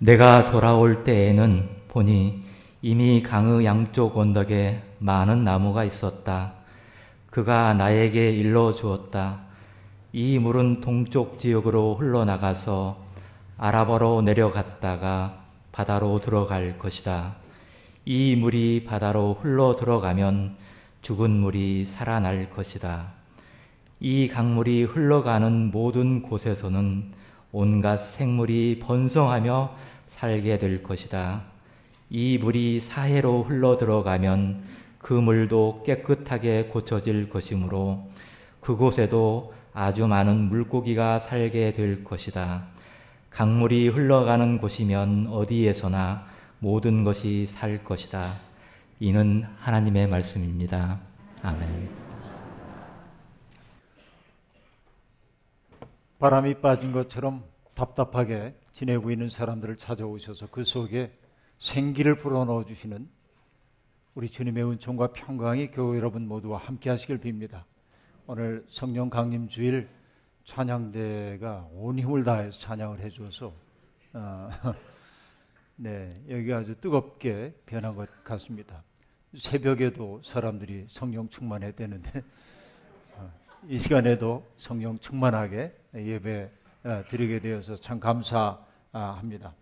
내가 돌아올 때에는 보니 이미 강의 양쪽 언덕에 많은 나무가 있었다. 그가 나에게 일러 주었다. 이 물은 동쪽 지역으로 흘러나가서 아랍어로 내려갔다가 바다로 들어갈 것이다. 이 물이 바다로 흘러 들어가면 죽은 물이 살아날 것이다. 이 강물이 흘러가는 모든 곳에서는 온갖 생물이 번성하며 살게 될 것이다. 이 물이 사해로 흘러 들어가면 그 물도 깨끗하게 고쳐질 것이므로 그곳에도 아주 많은 물고기가 살게 될 것이다. 강물이 흘러가는 곳이면 어디에서나 모든 것이 살 것이다. 이는 하나님의 말씀입니다. 아멘. 바람이 빠진 것처럼 답답하게 지내고 있는 사람들을 찾아오셔서 그 속에 생기를 불어넣어 주시는 우리 주님의 은총과 평강이 교회 여러분 모두와 함께 하시길 빕니다. 오늘 성령 강림 주일 찬양대가 온 힘을 다해서 찬양을 해 주어서 어, 네, 여기 아주 뜨겁게 변한 것 같습니다. 새벽에도 사람들이 성령 충만했다는데 어, 이 시간에도 성령 충만하게 예배 어, 드리게 되어서 참 감사합니다.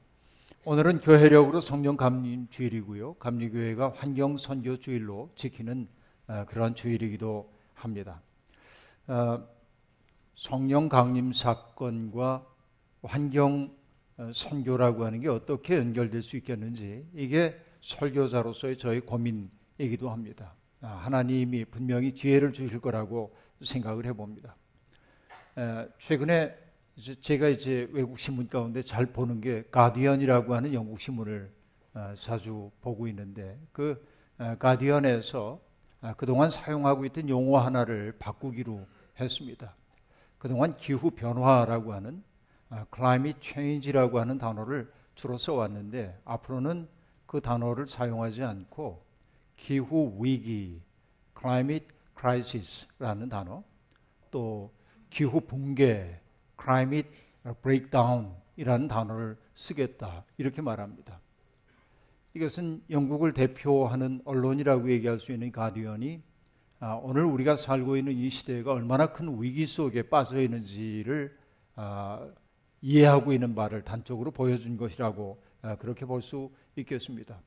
오늘은 교회력으로 성령 감림 주일이고요. 감리교회가 환경 선교 주일로 지키는 어, 그러한 주일이기도 합니다. 어, 성령 강림 사건과 환경 선교라고 하는 게 어떻게 연결될 수 있겠는지 이게 설교자로서의 저의 고민이기도 합니다. 아, 하나님이 분명히 기회를 주실 거라고 생각을 해봅니다. 최근에 제가 이제 외국 신문 가운데 잘 보는 게 가디언이라고 하는 영국 신문을 어, 자주 보고 있는데 그 어, 가디언에서 아, 그동안 사용하고 있던 용어 하나를 바꾸기로 했습니다. 그동안 기후 변화라고 하는 아, climate change라고 하는 단어를 주로 써왔는데 앞으로는 그 단어를 사용하지 않고 기후 위기, climate crisis라는 단어, 또 기후 붕괴, climate breakdown이라는 단어를 쓰겠다 이렇게 말합니다. 이것은 영국을 대표하는 언론이라고 얘기할 수 있는 가디언이 아, 오늘 우리가 살고 있는 이 시대가 얼마나 큰 위기 속에 빠져 있는지를 아, 이해하고 있는 바를 단적으로 보여준 것이라고 아, 그렇게 볼 수 있겠습니다.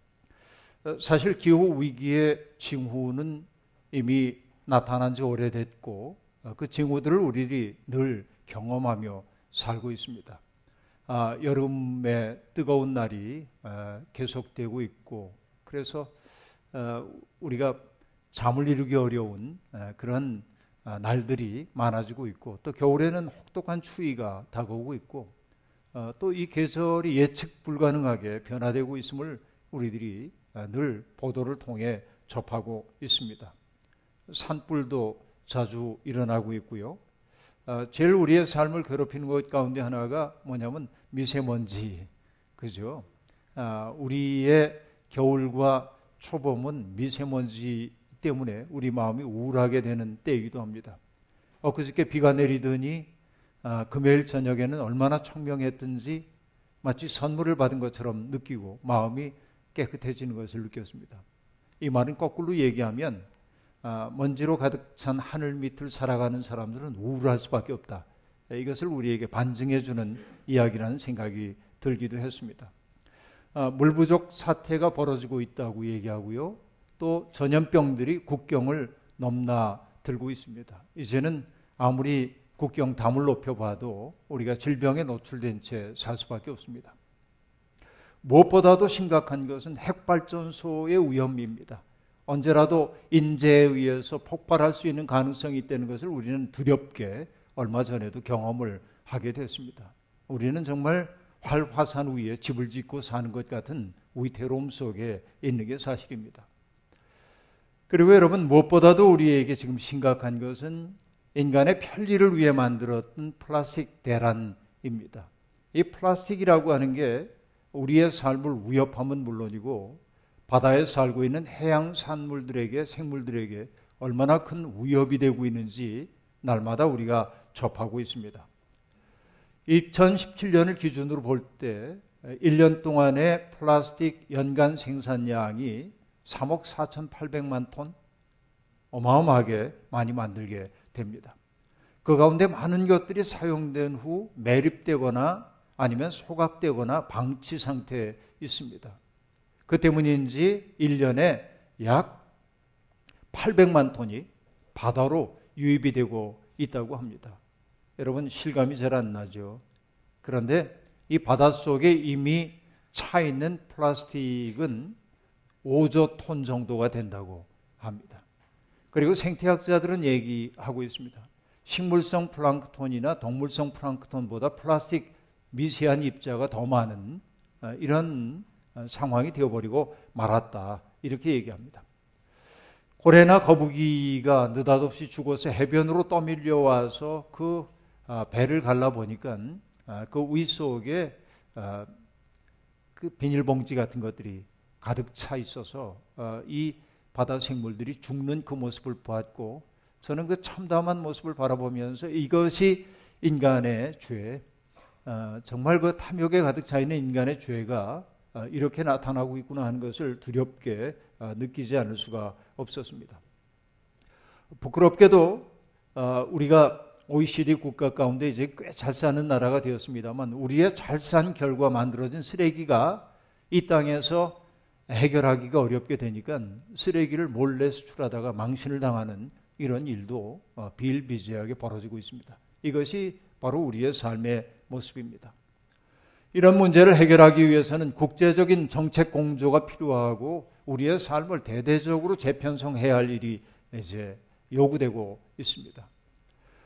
어, 사실 기후 위기의 징후는 이미 나타난 지 오래됐고 어, 그 징후들을 우리들이 늘 경험하며 살고 있습니다. 아, 여름의 뜨거운 날이 아, 계속되고 있고 그래서 아, 우리가 잠을 이루기 어려운 아, 그런 아, 날들이 많아지고 있고 또 겨울에는 혹독한 추위가 다가오고 있고 어, 또이 계절이 예측 불가능하게 변화되고 있음을 우리들이 아, 늘 보도를 통해 접하고 있습니다. 산불도 자주 일어나고 있고요. 어, 제일 우리의 삶을 괴롭히는 것 가운데 하나가 뭐냐면 미세먼지, 그죠? 아, 우리의 겨울과 초봄은 미세먼지 때문에 우리 마음이 우울하게 되는 때이기도 합니다. 엊그저께 비가 내리더니 아, 금요일 저녁에는 얼마나 청명했든지 마치 선물을 받은 것처럼 느끼고 마음이 깨끗해지는 것을 느꼈습니다. 이 말은 거꾸로 얘기하면 아, 먼지로 가득 찬 하늘 밑을 살아가는 사람들은 우울할 수밖에 없다. 이것을 우리에게 반증해 주는 이야기라는 생각이 들기도 했습니다. 아, 물 부족 사태가 벌어지고 있다고 얘기하고요. 또 전염병들이 국경을 넘나 들고 있습니다. 이제는 아무리 국경 담을 높여봐도 우리가 질병에 노출된 채 살 수밖에 없습니다. 무엇보다도 심각한 것은 핵발전소의 위험입니다. 언제라도 인재에 의해서 폭발할 수 있는 가능성이 있다는 것을 우리는 두렵게 얼마 전에도 경험을 하게 됐습니다. 우리는 정말 활화산 위에 집을 짓고 사는 것 같은 위태로움 속에 있는 게 사실입니다. 그리고 여러분 무엇보다도 우리에게 지금 심각한 것은 인간의 편리를 위해 만들었던 플라스틱 대란입니다. 이 플라스틱이라고 하는 게 우리의 삶을 위협하면 물론이고 바다에 살고 있는 해양 산물들에게 생물들에게 얼마나 큰 위협이 되고 있는지 날마다 우리가 접하고 있습니다. 2017년을 기준으로 볼 때 1년 동안의 플라스틱 연간 생산량이 3억 4,800만 톤 어마어마하게 많이 만들게 됩니다. 그 가운데 많은 것들이 사용된 후 매립되거나 아니면 소각되거나 방치 상태에 있습니다. 그 때문인지 1년에 약 800만 톤이 바다로 유입이 되고 있다고 합니다. 여러분 실감이 잘 안 나죠. 그런데 이 바닷속에 이미 차 있는 플라스틱은 5조 톤 정도가 된다고 합니다. 그리고 생태학자들은 얘기하고 있습니다. 식물성 플랑크톤이나 동물성 플랑크톤보다 플라스틱 미세한 입자가 더 많은 어, 이런 어, 상황이 되어버리고 말았다. 이렇게 얘기합니다. 고래나 거북이가 느닷없이 죽어서 해변으로 떠밀려 와서 그 아, 배를 갈라 보니까 아, 그위 속에 아, 그 비닐봉지 같은 것들이 가득 차 있어서 이 바다 생물들이 죽는 그 모습을 보았고 저는 그 참담한 모습을 바라보면서 이것이 인간의 죄, 정말 그 탐욕에 가득 차 있는 인간의 죄가 이렇게 나타나고 있구나 하는 것을 두렵게 느끼지 않을 수가 없었습니다. 부끄럽게도 우리가 OECD 국가 가운데 이제 꽤 잘 사는 나라가 되었습니다만 우리의 잘 산 결과 만들어진 쓰레기가 이 땅에서 해결하기가 어렵게 되니까 쓰레기를 몰래 수출하다가 망신을 당하는 이런 일도 어, 비일비재하게 벌어지고 있습니다. 이것이 바로 우리의 삶의 모습입니다. 이런 문제를 해결하기 위해서는 국제적인 정책 공조가 필요하고 우리의 삶을 대대적으로 재편성해야 할 일이 이제 요구되고 있습니다.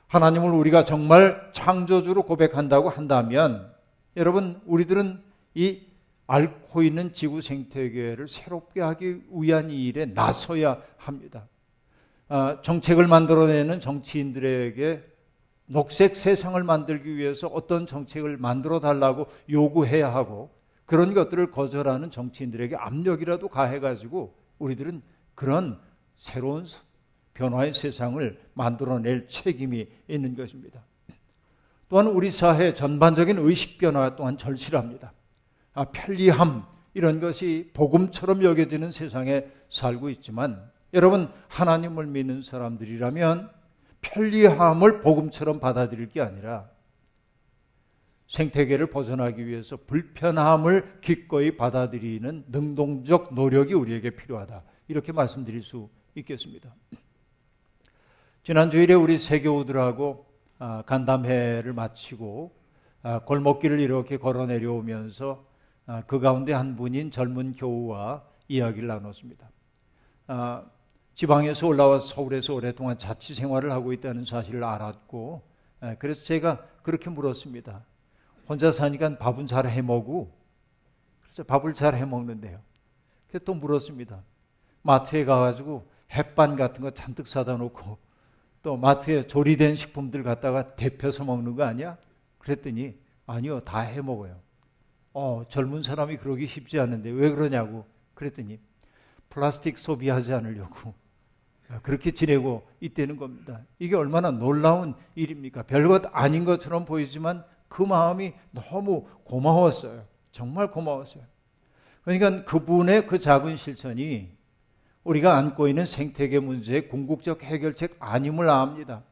하나님을 우리가 정말 창조주로 고백한다고 한다면 여러분 우리들은 이 앓고 있는 지구 생태계를 새롭게 하기 위한 일에 나서야 합니다. 아, 정책을 만들어내는 정치인들에게 녹색 세상을 만들기 위해서 어떤 정책을 만들어 달라고 요구해야 하고 그런 것들을 거절하는 정치인들에게 압력이라도 가해가지고 우리들은 그런 새로운 변화의 세상을 만들어낼 책임이 있는 것입니다. 또한 우리 사회 전반적인 의식 변화 또한 절실합니다. 아, 편리함 이런 것이 복음처럼 여겨지는 세상에 살고 있지만 여러분 하나님을 믿는 사람들이라면 편리함을 복음처럼 받아들일 게 아니라 생태계를 벗어나기 위해서 불편함을 기꺼이 받아들이는 능동적 노력이 우리에게 필요하다. 이렇게 말씀드릴 수 있겠습니다. 지난 주일에 우리 세교우들하고 아, 간담회를 마치고 아, 골목길을 이렇게 걸어 내려오면서 아, 그 가운데 한 분인 젊은 교우와 이야기를 나눴습니다. 지방에서 올라와서 서울에서 오랫동안 자취 생활을 하고 있다는 사실을 알았고 그래서 제가 그렇게 물었습니다. 혼자 사니까 밥은 잘 해먹고 그래서 밥을 잘 해먹는데요. 그래서 또 물었습니다. 마트에 가가지고 햇반 같은 거 잔뜩 사다 놓고 또 마트에 조리된 식품들 갖다가 데펴서 먹는 거 아니야? 그랬더니 아니요, 다 해 먹어요. 어, 젊은 사람이 그러기 쉽지 않은데 왜 그러냐고 그랬더니 플라스틱 소비하지 않으려고 그렇게 지내고 있다는 겁니다. 이게 얼마나 놀라운 일입니까? 별것 아닌 것처럼 보이지만 그 마음이 너무 고마웠어요. 정말 고마웠어요. 그러니까 그분의 그 작은 실천이 우리가 안고 있는 생태계 문제의 궁극적 해결책 아님을 압니다.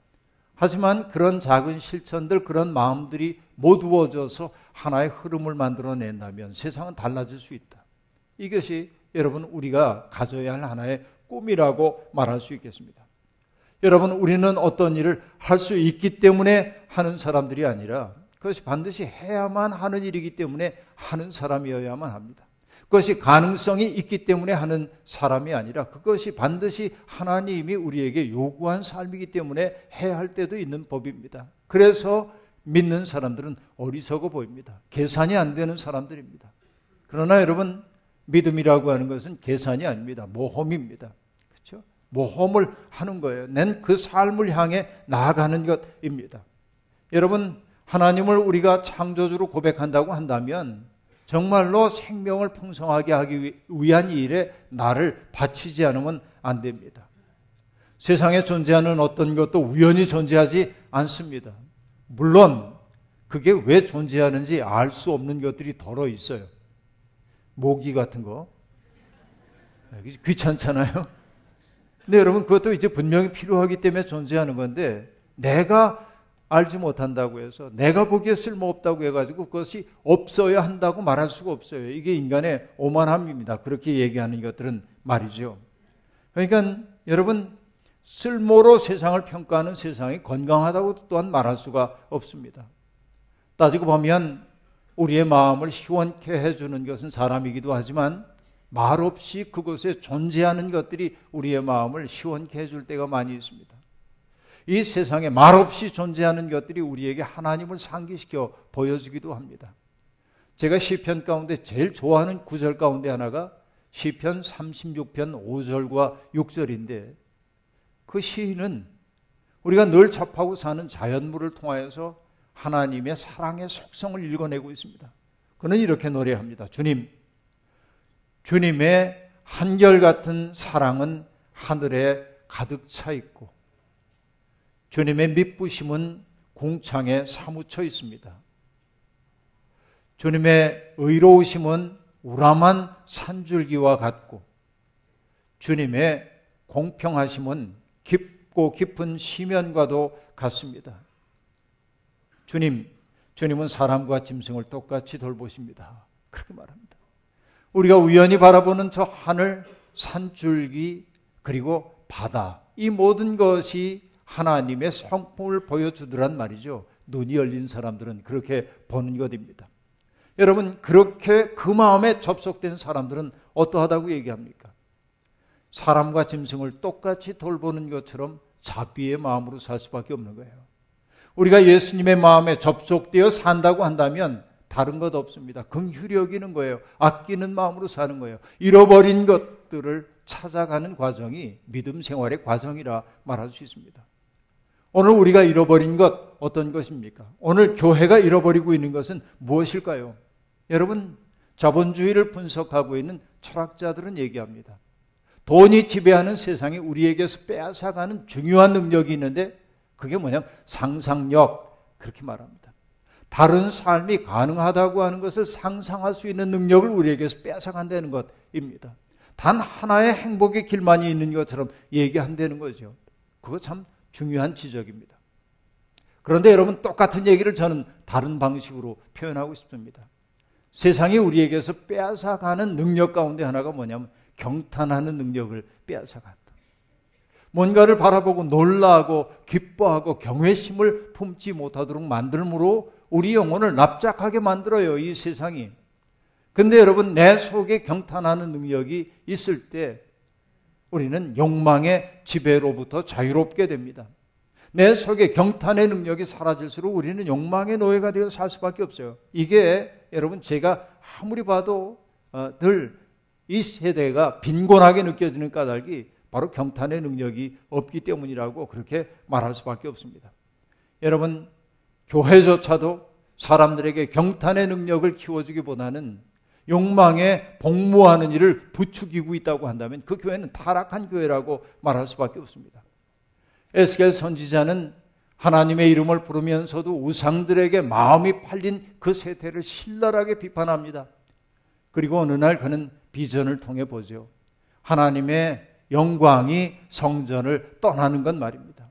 하지만 그런 작은 실천들, 그런 마음들이 모두어져서 하나의 흐름을 만들어낸다면 세상은 달라질 수 있다. 이것이 여러분 우리가 가져야 할 하나의 꿈이라고 말할 수 있겠습니다. 여러분 우리는 어떤 일을 할 수 있기 때문에 하는 사람들이 아니라 그것이 반드시 해야만 하는 일이기 때문에 하는 사람이어야만 합니다. 그것이 가능성이 있기 때문에 하는 사람이 아니라 그것이 반드시 하나님이 우리에게 요구한 삶이기 때문에 해야 할 때도 있는 법입니다. 그래서 믿는 사람들은 어리석어 보입니다. 계산이 안 되는 사람들입니다. 그러나 여러분 믿음이라고 하는 것은 계산이 아닙니다. 모험입니다. 그렇죠? 모험을 하는 거예요. 낸 그 삶을 향해 나아가는 것입니다. 여러분 하나님을 우리가 창조주로 고백한다고 한다면 정말로 생명을 풍성하게 하기 위한 일에 나를 바치지 않으면 안 됩니다. 세상에 존재하는 어떤 것도 우연히 존재하지 않습니다. 물론 그게 왜 존재하는지 알 수 없는 것들이 덜어 있어요. 모기 같은 거. 귀찮잖아요. 근데 여러분 그것도 이제 분명히 필요하기 때문에 존재하는 건데 내가 알지 못한다고 해서 내가 보기에 쓸모없다고 해가지고 그것이 없어야 한다고 말할 수가 없어요. 이게 인간의 오만함입니다. 그렇게 얘기하는 것들은 말이죠. 그러니까 여러분 쓸모로 세상을 평가하는 세상이 건강하다고 또한 말할 수가 없습니다. 따지고 보면 우리의 마음을 시원케 해주는 것은 사람이기도 하지만 말없이 그곳에 존재하는 것들이 우리의 마음을 시원케 해줄 때가 많이 있습니다. 이 세상에 말없이 존재하는 것들이 우리에게 하나님을 상기시켜 보여주기도 합니다. 제가 시편 가운데 제일 좋아하는 구절 가운데 하나가 시편 36편 5절과 6절인데 그 시인은 우리가 늘 접하고 사는 자연물을 통하여서 하나님의 사랑의 속성을 읽어내고 있습니다. 그는 이렇게 노래합니다. 주님, 주님의 한결같은 사랑은 하늘에 가득 차 있고 주님의 믿부심은 공창에 사무쳐 있습니다. 주님의 의로우심은 우람한 산줄기와 같고 주님의 공평하심은 깊고 깊은 시면과도 같습니다. 주님, 주님은 사람과 짐승을 똑같이 돌보십니다. 그렇게 말합니다. 우리가 우연히 바라보는 저 하늘, 산줄기, 그리고 바다, 이 모든 것이 하나님의 성품을 보여주더란 말이죠. 눈이 열린 사람들은 그렇게 보는 것입니다. 여러분, 그렇게 그 마음에 접속된 사람들은 어떠하다고 얘기합니까? 사람과 짐승을 똑같이 돌보는 것처럼 자비의 마음으로 살 수밖에 없는 거예요. 우리가 예수님의 마음에 접속되어 산다고 한다면 다른 것 없습니다. 긍휼히 거예요. 아끼는 마음으로 사는 거예요. 잃어버린 것들을 찾아가는 과정이 믿음 생활의 과정이라 말할 수 있습니다. 오늘 우리가 잃어버린 것 어떤 것입니까? 오늘 교회가 잃어버리고 있는 것은 무엇일까요? 여러분, 자본주의를 분석하고 있는 철학자들은 얘기합니다. 돈이 지배하는 세상에 우리에게서 빼앗아가는 중요한 능력이 있는데 그게 뭐냐면 상상력 그렇게 말합니다. 다른 삶이 가능하다고 하는 것을 상상할 수 있는 능력을 우리에게서 빼앗아간다는 것입니다. 단 하나의 행복의 길만이 있는 것처럼 얘기한다는 거죠. 그거 참 중요한 지적입니다. 그런데 여러분 똑같은 얘기를 저는 다른 방식으로 표현하고 싶습니다. 세상이 우리에게서 빼앗아가는 능력 가운데 하나가 뭐냐면 경탄하는 능력을 빼앗아갔다. 뭔가를 바라보고 놀라고 기뻐하고 경외심을 품지 못하도록 만들므로 우리 영혼을 납작하게 만들어요, 이 세상이. 근데 여러분, 내 속에 경탄하는 능력이 있을 때 우리는 욕망의 지배로부터 자유롭게 됩니다. 내 속에 경탄의 능력이 사라질수록 우리는 욕망의 노예가 되어 살 수밖에 없어요. 이게 여러분 제가 아무리 봐도 어, 늘이 세대가 빈곤하게 느껴지는 까닭이 바로 경탄의 능력이 없기 때문이라고 그렇게 말할 수밖에 없습니다. 여러분 교회조차도 사람들에게 경탄의 능력을 키워주기보다는 욕망에 복무하는 일을 부추기고 있다고 한다면 그 교회는 타락한 교회라고 말할 수밖에 없습니다. 에스겔 선지자는 하나님의 이름을 부르면서도 우상들에게 마음이 팔린 그 세태를 신랄하게 비판합니다. 그리고 어느 날 그는 비전을 통해 보죠. 하나님의 영광이 성전을 떠나는 건 말입니다.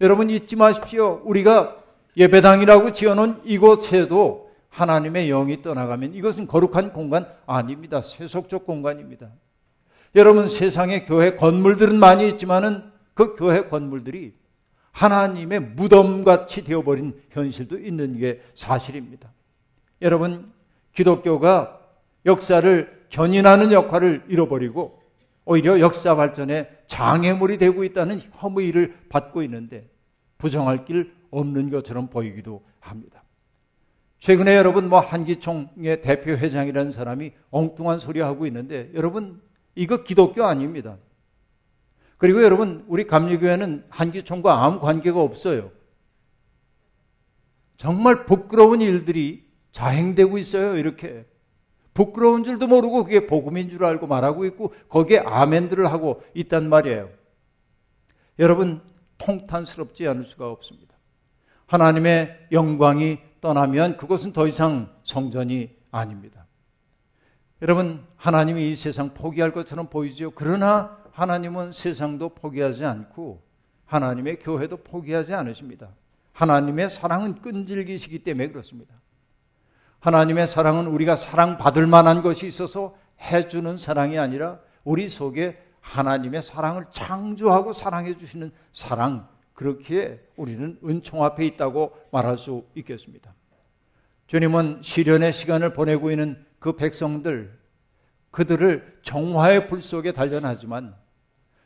여러분 잊지 마십시오. 우리가 예배당이라고 지어놓은 이곳에도 하나님의 영이 떠나가면 이것은 거룩한 공간 아닙니다. 세속적 공간입니다. 여러분 세상에 교회 건물들은 많이 있지만은 그 교회 건물들이 하나님의 무덤같이 되어버린 현실도 있는 게 사실입니다. 여러분 기독교가 역사를 견인하는 역할을 잃어버리고 오히려 역사 발전에 장애물이 되고 있다는 혐의를 받고 있는데 부정할 길 없는 것처럼 보이기도 합니다. 최근에 여러분 뭐 한기총의 대표 회장이라는 사람이 엉뚱한 소리 하고 있는데 여러분 이거 기독교 아닙니다. 그리고 여러분 우리 감리교회는 한기총과 아무 관계가 없어요. 정말 부끄러운 일들이 자행되고 있어요. 이렇게 부끄러운 줄도 모르고 그게 복음인 줄 알고 말하고 있고 거기에 아멘들을 하고 있단 말이에요. 여러분 통탄스럽지 않을 수가 없습니다. 하나님의 영광이 떠나면 그것은 더 이상 성전이 아닙니다. 여러분, 하나님이 이 세상 포기할 것처럼 보이죠. 그러나 하나님은 세상도 포기하지 않고 하나님의 교회도 포기하지 않으십니다. 하나님의 사랑은 끈질기시기 때문에 그렇습니다. 하나님의 사랑은 우리가 사랑받을 만한 것이 있어서 해주는 사랑이 아니라 우리 속에 하나님의 사랑을 창조하고 사랑해 주시는 사랑, 그렇게 우리는 은총 앞에 있다고 말할 수 있겠습니다. 주님은 시련의 시간을 보내고 있는 그 백성들, 그들을 정화의 불 속에 단련하지만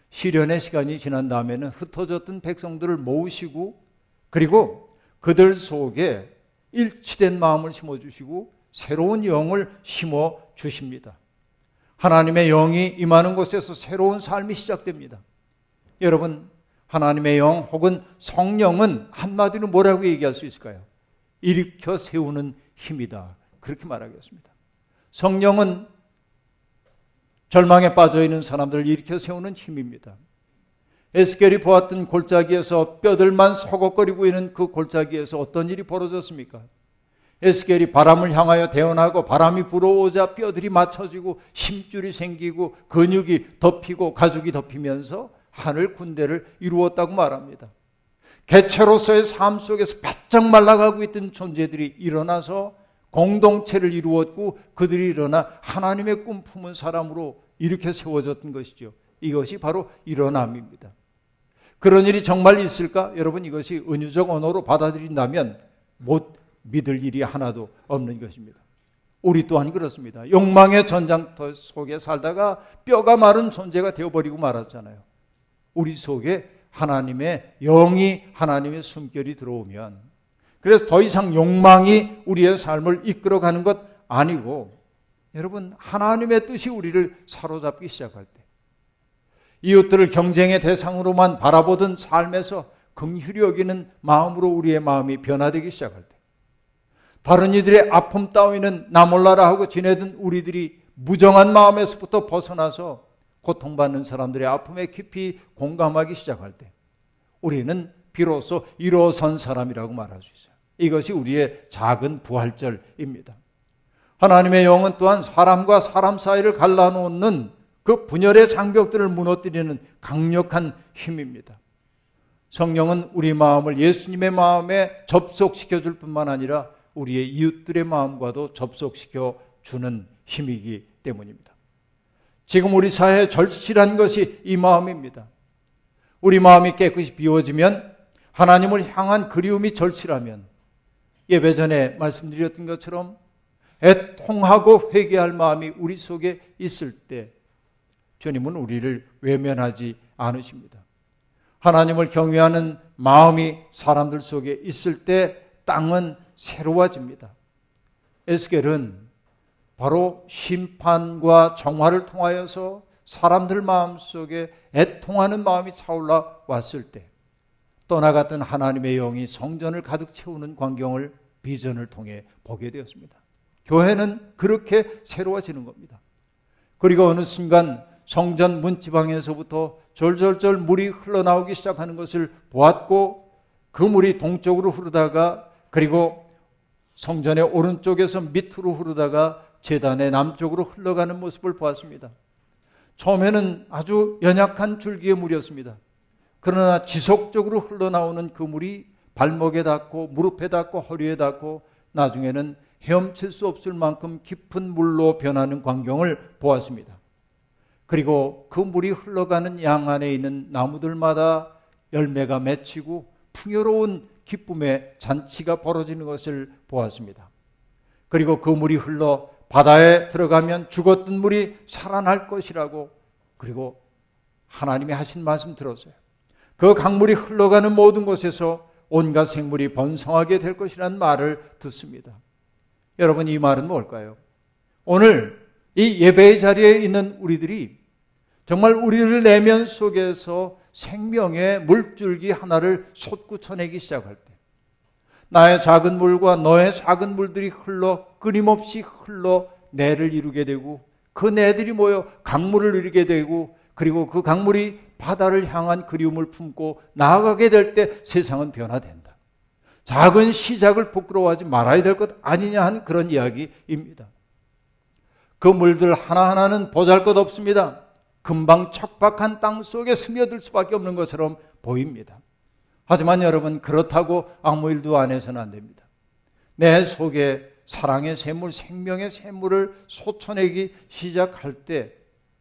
시련의 시간이 지난 다음에는 흩어졌던 백성들을 모으시고 그리고 그들 속에 일치된 마음을 심어주시고 새로운 영을 심어 주십니다. 하나님의 영이 임하는 곳에서 새로운 삶이 시작됩니다. 여러분, 하나님의 영 혹은 성령은 한마디로 뭐라고 얘기할 수 있을까요? 일으켜 세우는 힘이다. 그렇게 말하겠습니다. 성령은 절망에 빠져 있는 사람들을 일으켜 세우는 힘입니다. 에스겔이 보았던 골짜기에서 뼈들만 서걱거리고 있는 그 골짜기에서 어떤 일이 벌어졌습니까? 에스겔이 바람을 향하여 대원하고 바람이 불어오자 뼈들이 맞춰지고 심줄이 생기고 근육이 덮이고 가죽이 덮이면서 하늘 군대를 이루었다고 말합니다. 개체로서의 삶 속에서 바짝 말라가고 있던 존재들이 일어나서 공동체를 이루었고 그들이 일어나 하나님의 꿈 품은 사람으로 이렇게 세워졌던 것이죠. 이것이 바로 일어남입니다. 그런 일이 정말 있을까? 여러분 이것이 은유적 언어로 받아들인다면 못 믿을 일이 하나도 없는 것입니다. 우리 또한 그렇습니다. 욕망의 전장터 속에 살다가 뼈가 마른 존재가 되어버리고 말았잖아요. 우리 속에 하나님의 영이 하나님의 숨결이 들어오면 그래서 더 이상 욕망이 우리의 삶을 이끌어가는 것 아니고 여러분 하나님의 뜻이 우리를 사로잡기 시작할 때 이웃들을 경쟁의 대상으로만 바라보던 삶에서 긍휼히 여기는 마음으로 우리의 마음이 변화되기 시작할 때 다른 이들의 아픔 따위는 나 몰라라 하고 지내던 우리들이 무정한 마음에서부터 벗어나서 고통받는 사람들의 아픔에 깊이 공감하기 시작할 때 우리는 비로소 일어선 사람이라고 말할 수 있어요. 이것이 우리의 작은 부활절입니다. 하나님의 영은 또한 사람과 사람 사이를 갈라놓는 그 분열의 장벽들을 무너뜨리는 강력한 힘입니다. 성령은 우리 마음을 예수님의 마음에 접속시켜 줄 뿐만 아니라 우리의 이웃들의 마음과도 접속시켜 주는 힘이기 때문입니다. 지금 우리 사회에 절실한 것이 이 마음입니다. 우리 마음이 깨끗이 비워지면 하나님을 향한 그리움이 절실하면 예배 전에 말씀드렸던 것처럼 애통하고 회개할 마음이 우리 속에 있을 때 주님은 우리를 외면하지 않으십니다. 하나님을 경외하는 마음이 사람들 속에 있을 때 땅은 새로워집니다. 에스겔은 바로 심판과 정화를 통하여서 사람들 마음 속에 애통하는 마음이 차올라 왔을 때 떠나갔던 하나님의 영이 성전을 가득 채우는 광경을 비전을 통해 보게 되었습니다. 교회는 그렇게 새로워지는 겁니다. 그리고 어느 순간 성전 문지방에서부터 절절절 물이 흘러나오기 시작하는 것을 보았고 그 물이 동쪽으로 흐르다가 그리고 성전의 오른쪽에서 밑으로 흐르다가 재단의 남쪽으로 흘러가는 모습을 보았습니다. 처음에는 아주 연약한 줄기의 물이었습니다. 그러나 지속적으로 흘러나오는 그 물이 발목에 닿고 무릎에 닿고 허리에 닿고 나중에는 헤엄칠 수 없을 만큼 깊은 물로 변하는 광경을 보았습니다. 그리고 그 물이 흘러가는 양 안에 있는 나무들마다 열매가 맺히고 풍요로운 기쁨의 잔치가 벌어지는 것을 보았습니다. 그리고 그 물이 흘러 바다에 들어가면 죽었던 물이 살아날 것이라고 그리고 하나님이 하신 말씀 들었어요. 그 강물이 흘러가는 모든 곳에서 온갖 생물이 번성하게 될 것이라는 말을 듣습니다. 여러분 이 말은 뭘까요? 오늘 이 예배의 자리에 있는 우리들이 정말 우리를 내면 속에서 생명의 물줄기 하나를 솟구쳐내기 시작할 때 나의 작은 물과 너의 작은 물들이 흘러 끊임없이 흘러 내를 이루게 되고 그 내들이 모여 강물을 이루게 되고 그리고 그 강물이 바다를 향한 그리움을 품고 나아가게 될 때 세상은 변화된다. 작은 시작을 부끄러워하지 말아야 될 것 아니냐 한 그런 이야기입니다. 그 물들 하나하나는 보잘 것 없습니다. 금방 척박한 땅 속에 스며들 수밖에 없는 것처럼 보입니다. 하지만 여러분 그렇다고 아무 일도 안 해서는 안 됩니다. 내 속에 사랑의 샘물, 생명의 샘물을 솟아내기 시작할 때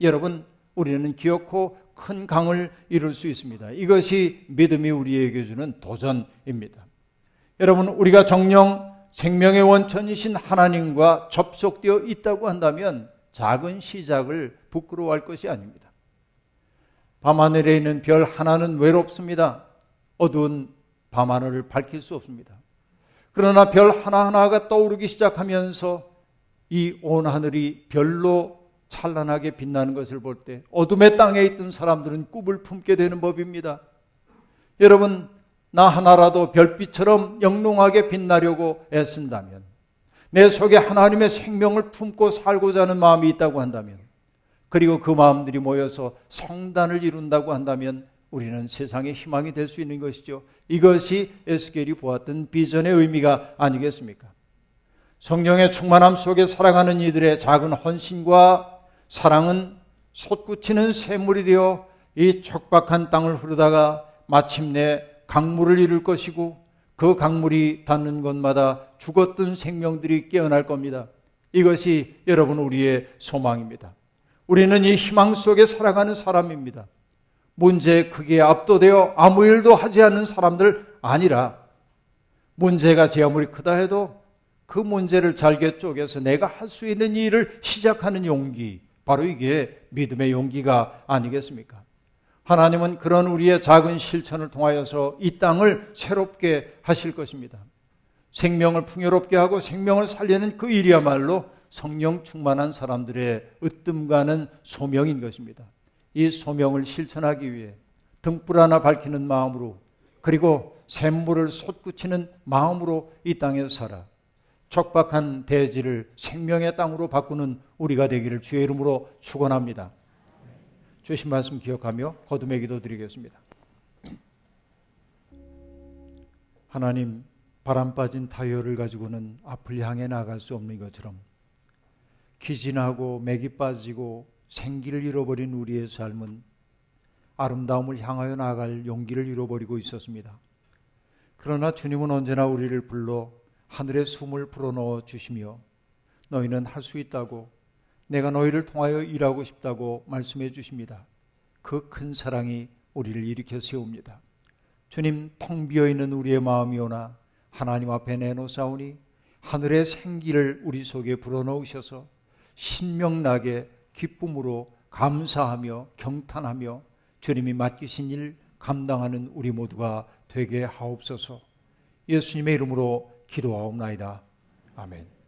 여러분 우리는 기어코 큰 강을 이룰 수 있습니다. 이것이 믿음이 우리에게 주는 도전입니다. 여러분 우리가 정령 생명의 원천이신 하나님과 접속되어 있다고 한다면 작은 시작을 부끄러워할 것이 아닙니다. 밤하늘에 있는 별 하나는 외롭습니다. 어두운 밤하늘을 밝힐 수 없습니다. 그러나 별 하나하나가 떠오르기 시작하면서 이 온 하늘이 별로 찬란하게 빛나는 것을 볼 때 어둠의 땅에 있던 사람들은 꿈을 품게 되는 법입니다. 여러분, 나 하나라도 별빛처럼 영롱하게 빛나려고 애쓴다면, 내 속에 하나님의 생명을 품고 살고자 하는 마음이 있다고 한다면, 그리고 그 마음들이 모여서 성단을 이룬다고 한다면 우리는 세상의 희망이 될 수 있는 것이죠. 이것이 에스겔이 보았던 비전의 의미가 아니겠습니까? 성령의 충만함 속에 살아가는 이들의 작은 헌신과 사랑은 솟구치는 샘물이 되어 이 척박한 땅을 흐르다가 마침내 강물을 이룰 것이고 그 강물이 닿는 곳마다 죽었던 생명들이 깨어날 겁니다. 이것이 여러분 우리의 소망입니다. 우리는 이 희망 속에 살아가는 사람입니다. 문제에 크게 압도되어 아무 일도 하지 않는 사람들 아니라 문제가 제 아무리 크다 해도 그 문제를 잘게 쪼개서 내가 할 수 있는 일을 시작하는 용기, 바로 이게 믿음의 용기가 아니겠습니까? 하나님은 그런 우리의 작은 실천을 통하여서 이 땅을 새롭게 하실 것입니다. 생명을 풍요롭게 하고 생명을 살리는 그 일이야말로 성령 충만한 사람들의 으뜸가는 소명인 것입니다. 이 소명을 실천하기 위해 등불 하나 밝히는 마음으로 그리고 샘물을 솟구치는 마음으로 이 땅에 살아 척박한 대지를 생명의 땅으로 바꾸는 우리가 되기를 주의 이름으로 축원합니다. 주신 말씀 기억하며 거듭의 기도 드리겠습니다. 하나님 바람 빠진 타이어를 가지고는 앞을 향해 나갈 수 없는 것처럼 기진하고 맥이 빠지고 생기를 잃어버린 우리의 삶은 아름다움을 향하여 나아갈 용기를 잃어버리고 있었습니다. 그러나 주님은 언제나 우리를 불러 하늘의 숨을 불어넣어 주시며 너희는 할 수 있다고 내가 너희를 통하여 일하고 싶다고 말씀해 주십니다. 그 큰 사랑이 우리를 일으켜 세웁니다. 주님 텅 비어 있는 우리의 마음이 오나 하나님 앞에 내놓사오니 하늘의 생기를 우리 속에 불어넣으셔서 신명나게 기쁨으로 감사하며 경탄하며 주님이 맡기신 일 감당하는 우리 모두가 되게 하옵소서. 예수님의 이름으로 기도하옵나이다. 아멘.